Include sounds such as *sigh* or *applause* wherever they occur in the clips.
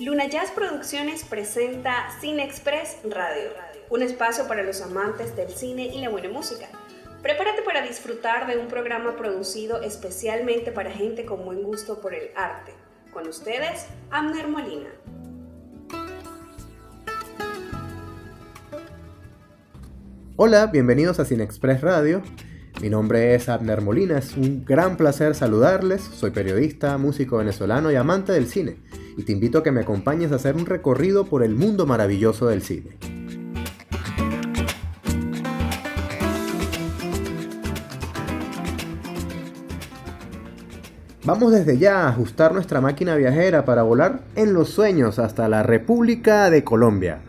Luna Jazz Producciones presenta Cine Express Radio, un espacio para los amantes del cine y la buena música. Prepárate para disfrutar de un programa producido especialmente para gente con buen gusto por el arte. Con ustedes, Amner Molina. Hola, bienvenidos a Cine Express Radio. Mi nombre es Abner Molina, es un gran placer saludarles. Soy periodista, músico venezolano y amante del cine. Y te invito a que me acompañes a hacer un recorrido por el mundo maravilloso del cine. Vamos desde ya a ajustar nuestra máquina viajera para volar en los sueños hasta la República de Colombia.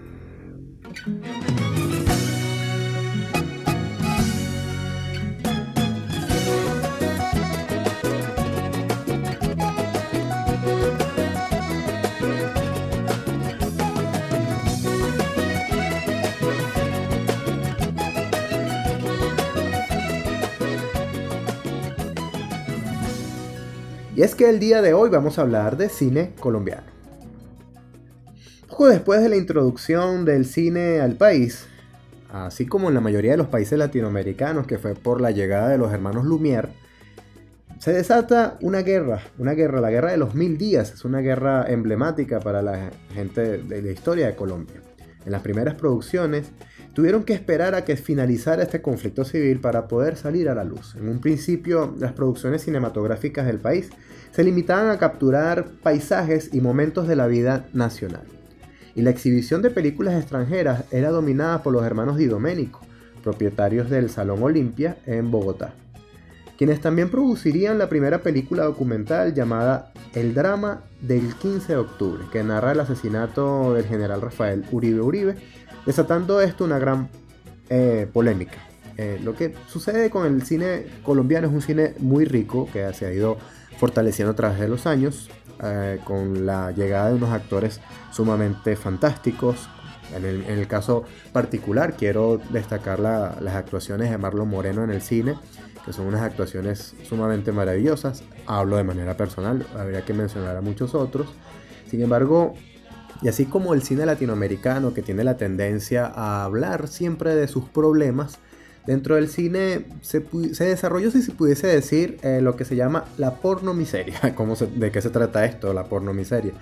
Es que el día de hoy vamos a hablar de cine colombiano. Poco después de la introducción del cine al país, así como en la mayoría de los países latinoamericanos, que fue por la llegada de los hermanos Lumière, se desata una guerra, una guerra, la guerra de los mil días, es una guerra emblemática para la gente de la historia de Colombia. En las primeras producciones, tuvieron que esperar a que finalizara este conflicto civil para poder salir a la luz. En un principio, las producciones cinematográficas del país se limitaban a capturar paisajes y momentos de la vida nacional. Y la exhibición de películas extranjeras era dominada por los hermanos Di Domenico, propietarios del Salón Olimpia en Bogotá, quienes también producirían la primera película documental llamada El drama del 15 de octubre, que narra el asesinato del general Rafael Uribe Uribe desatando esto una gran eh, polémica. Eh, lo que sucede con el cine colombiano es un cine muy rico que se ha ido fortaleciendo a través de los años, eh, con la llegada de unos actores sumamente fantásticos. En el, caso particular quiero destacar las actuaciones de Marlon Moreno en el cine, que son unas actuaciones sumamente maravillosas. Hablo de manera personal, habría que mencionar a muchos otros. Sin embargo, y así como el cine latinoamericano que tiene la tendencia a hablar siempre de sus problemas, dentro del cine se, desarrolló, si se pudiese decir, eh, lo que se llama la porno miseria. *laughs* ¿Cómo ¿De qué se trata esto, la porno miseria?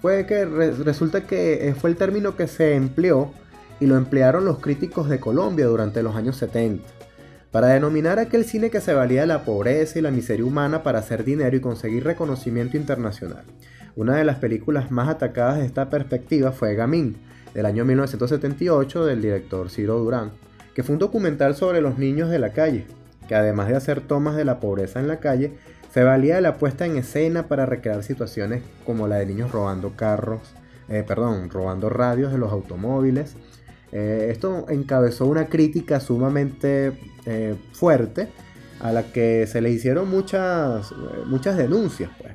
Fue que resulta que eh, fue el término que se empleó y lo emplearon los críticos de Colombia durante los años 70 para denominar aquel cine que se valía de la pobreza y la miseria humana para hacer dinero y conseguir reconocimiento internacional. Una de las películas más atacadas de esta perspectiva fue Gamín, del año 1978 del director Ciro Durán, que fue un documental sobre los niños de la calle, que además de hacer tomas de la pobreza en la calle, se valía de la puesta en escena para recrear situaciones como la de niños robando carros, eh, perdón, robando radios de los automóviles. Eh, esto encabezó una crítica sumamente eh, fuerte a la que se le hicieron muchas, muchas denuncias. Pues.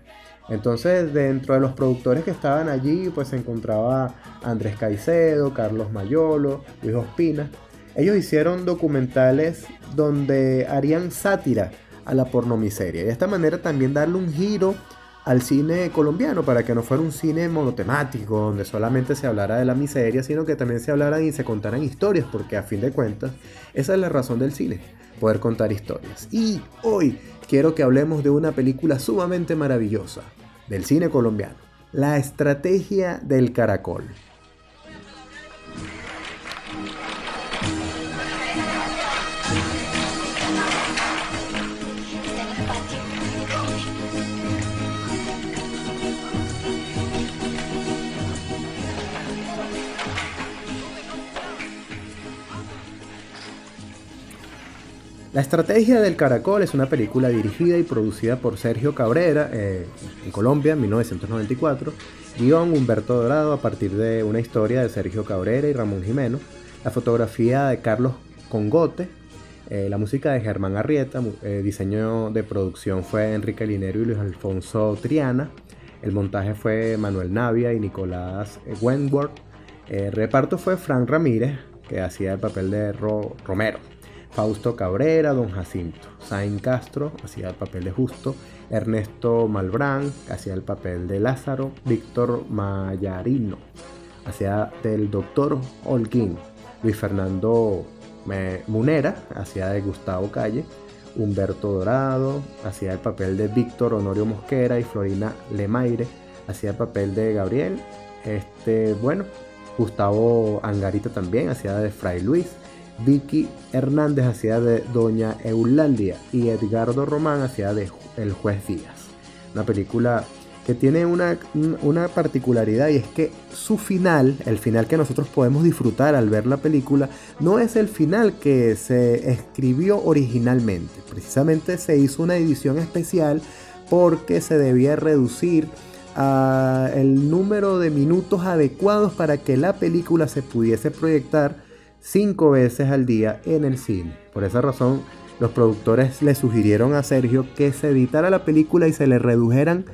Entonces, dentro de los productores que estaban allí, pues se encontraba Andrés Caicedo, Carlos Mayolo, Luis Ospina. Ellos hicieron documentales donde harían sátira a la pornomiseria. Y de esta manera también darle un giro al cine colombiano para que no fuera un cine monotemático donde solamente se hablara de la miseria, sino que también se hablaran y se contaran historias, porque a fin de cuentas esa es la razón del cine, poder contar historias. Y hoy quiero que hablemos de una película sumamente maravillosa del cine colombiano, La Estrategia del Caracol. La Estrategia del Caracol es una película dirigida y producida por Sergio Cabrera eh, en Colombia en 1994, guion Humberto Dorado a partir de una historia de Sergio Cabrera y Ramón Jimeno, la fotografía de Carlos Congote, eh, la música de Germán Arrieta, eh, diseño de producción fue Enrique Linero y Luis Alfonso Triana, el montaje fue Manuel Navia y Nicolás Wentworth, el reparto fue Frank Ramírez, que hacía el papel de Romero. Fausto Cabrera, Don Jacinto, Sain Castro hacía el papel de Justo Ernesto Malbrán hacía el papel de Lázaro, Víctor Mayarino hacía del doctor Holguín, Luis Fernando Munera hacía de Gustavo Calle, Humberto Dorado hacía el papel de Víctor Honorio Mosquera y Florina Lemaire hacía el papel de Gabriel. Este, bueno, Gustavo Angarita también hacía de Fray Luis. Vicky Hernández hacía de Doña Eulandia y Edgardo Román hacía de El Juez Díaz. Una película que tiene una, una, particularidad y es que su final, el final que nosotros podemos disfrutar al ver la película, no es el final que se escribió originalmente. Precisamente se hizo una edición especial porque se debía reducir a el número de minutos adecuados para que la película se pudiese proyectar cinco veces al día en el cine. Por esa razón, los productores le sugirieron a Sergio que se editara la película y se le redujeran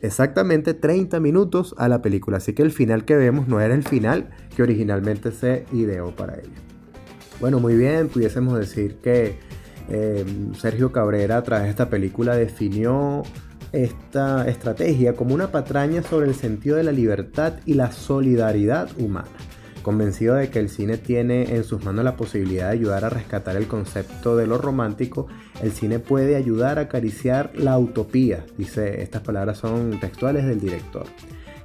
exactamente 30 minutos a la película. Así que el final que vemos no era el final que originalmente se ideó para ella. Bueno, muy bien, pudiésemos decir que eh, Sergio Cabrera tras esta película definió esta estrategia como una patraña sobre el sentido de la libertad y la solidaridad humana convencido de que el cine tiene en sus manos la posibilidad de ayudar a rescatar el concepto de lo romántico, el cine puede ayudar a acariciar la utopía, dice, estas palabras son textuales del director.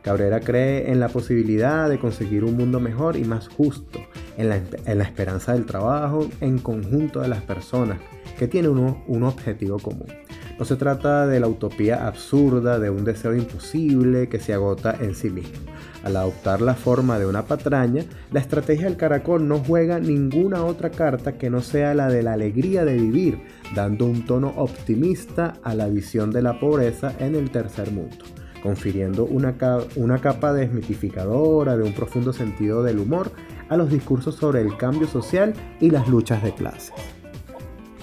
Cabrera cree en la posibilidad de conseguir un mundo mejor y más justo, en la, esperanza del trabajo en conjunto de las personas que tienen un objetivo común. No se trata de la utopía absurda, de un deseo imposible que se agota en sí mismo. Al adoptar la forma de una patraña, la estrategia del caracol no juega ninguna otra carta que no sea la de la alegría de vivir, dando un tono optimista a la visión de la pobreza en el tercer mundo, confiriendo una, una capa desmitificadora de un profundo sentido del humor a los discursos sobre el cambio social y las luchas de clases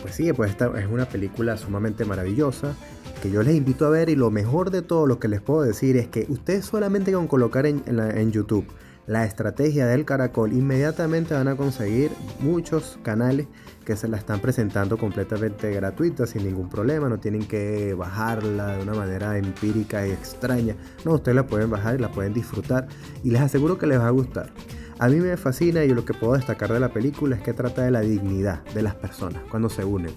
pues sí, pues esta es una película sumamente maravillosa que yo les invito a ver y lo mejor de todo lo que les puedo decir es que ustedes solamente con colocar en, en, YouTube la estrategia del caracol inmediatamente van a conseguir muchos canales que se la están presentando completamente gratuita sin ningún problema, no tienen que bajarla de una manera empírica y extraña, no, ustedes la pueden bajar y la pueden disfrutar y les aseguro que les va a gustar. A mí me fascina y lo que puedo destacar de la película es que trata de la dignidad de las personas cuando se unen.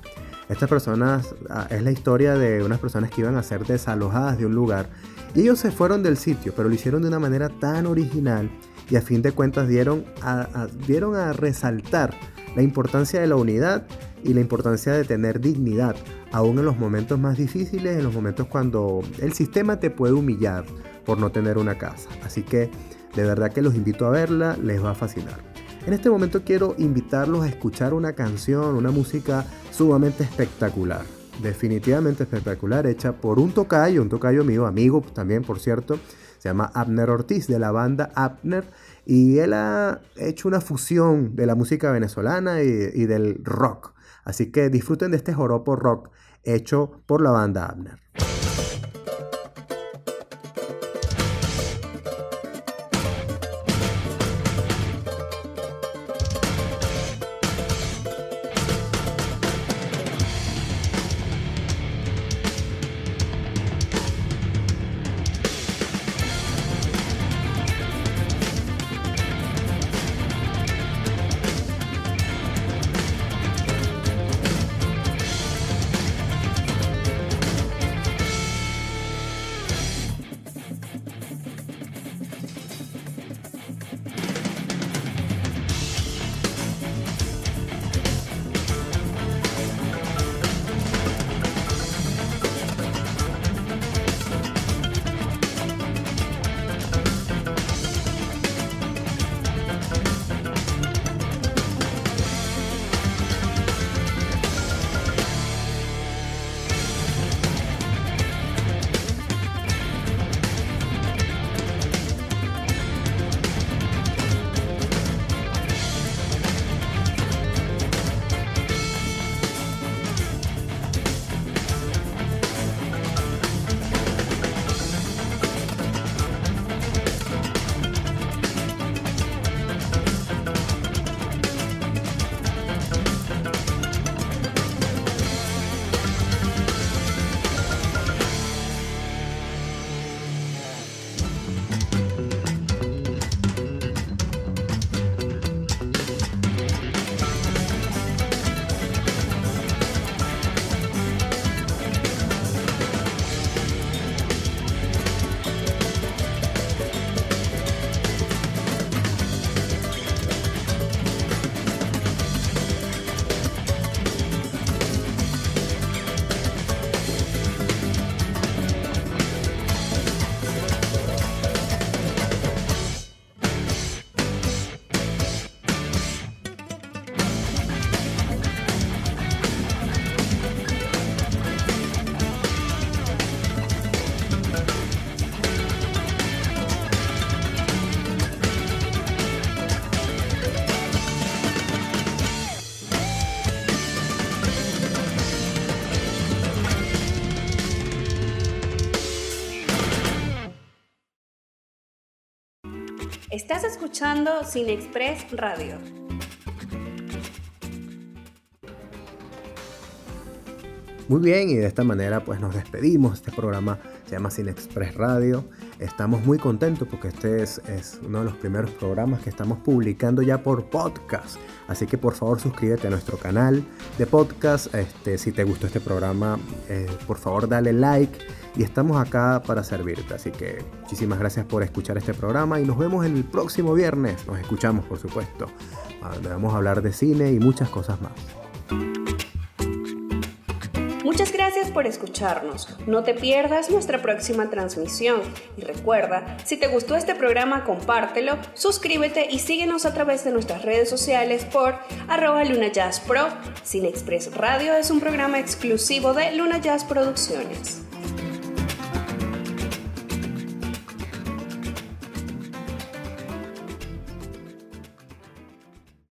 Estas personas ah, es la historia de unas personas que iban a ser desalojadas de un lugar y ellos se fueron del sitio, pero lo hicieron de una manera tan original y a fin de cuentas dieron a, dieron a resaltar la importancia de la unidad y la importancia de tener dignidad, aún en los momentos más difíciles, en los momentos cuando el sistema te puede humillar por no tener una casa. Así que de verdad que los invito a verla, les va a fascinar. En este momento quiero invitarlos a escuchar una canción, una música sumamente espectacular. Definitivamente espectacular, hecha por un tocayo, un tocayo mío, amigo también, por cierto. Se llama Abner Ortiz de la banda Abner. Y él ha hecho una fusión de la música venezolana y, y del rock. Así que disfruten de este joropo rock hecho por la banda Abner. Estás escuchando Cine Express Radio. Muy bien, y de esta manera pues nos despedimos. Este programa se llama Cine Express Radio. Estamos muy contentos porque este es, uno de los primeros programas que estamos publicando ya por podcast. Así que por favor suscríbete a nuestro canal de podcast. Este, si te gustó este programa, eh, por favor dale like. Y estamos acá para servirte. Así que muchísimas gracias por escuchar este programa y nos vemos el próximo viernes. Nos escuchamos, por supuesto. Donde vamos a hablar de cine y muchas cosas más. Por escucharnos. No te pierdas nuestra próxima transmisión. Y recuerda, si te gustó este programa, compártelo, suscríbete y síguenos a través de nuestras redes sociales por arroba Luna Jazz Pro. Cine Radio es un programa exclusivo de Luna Jazz Producciones.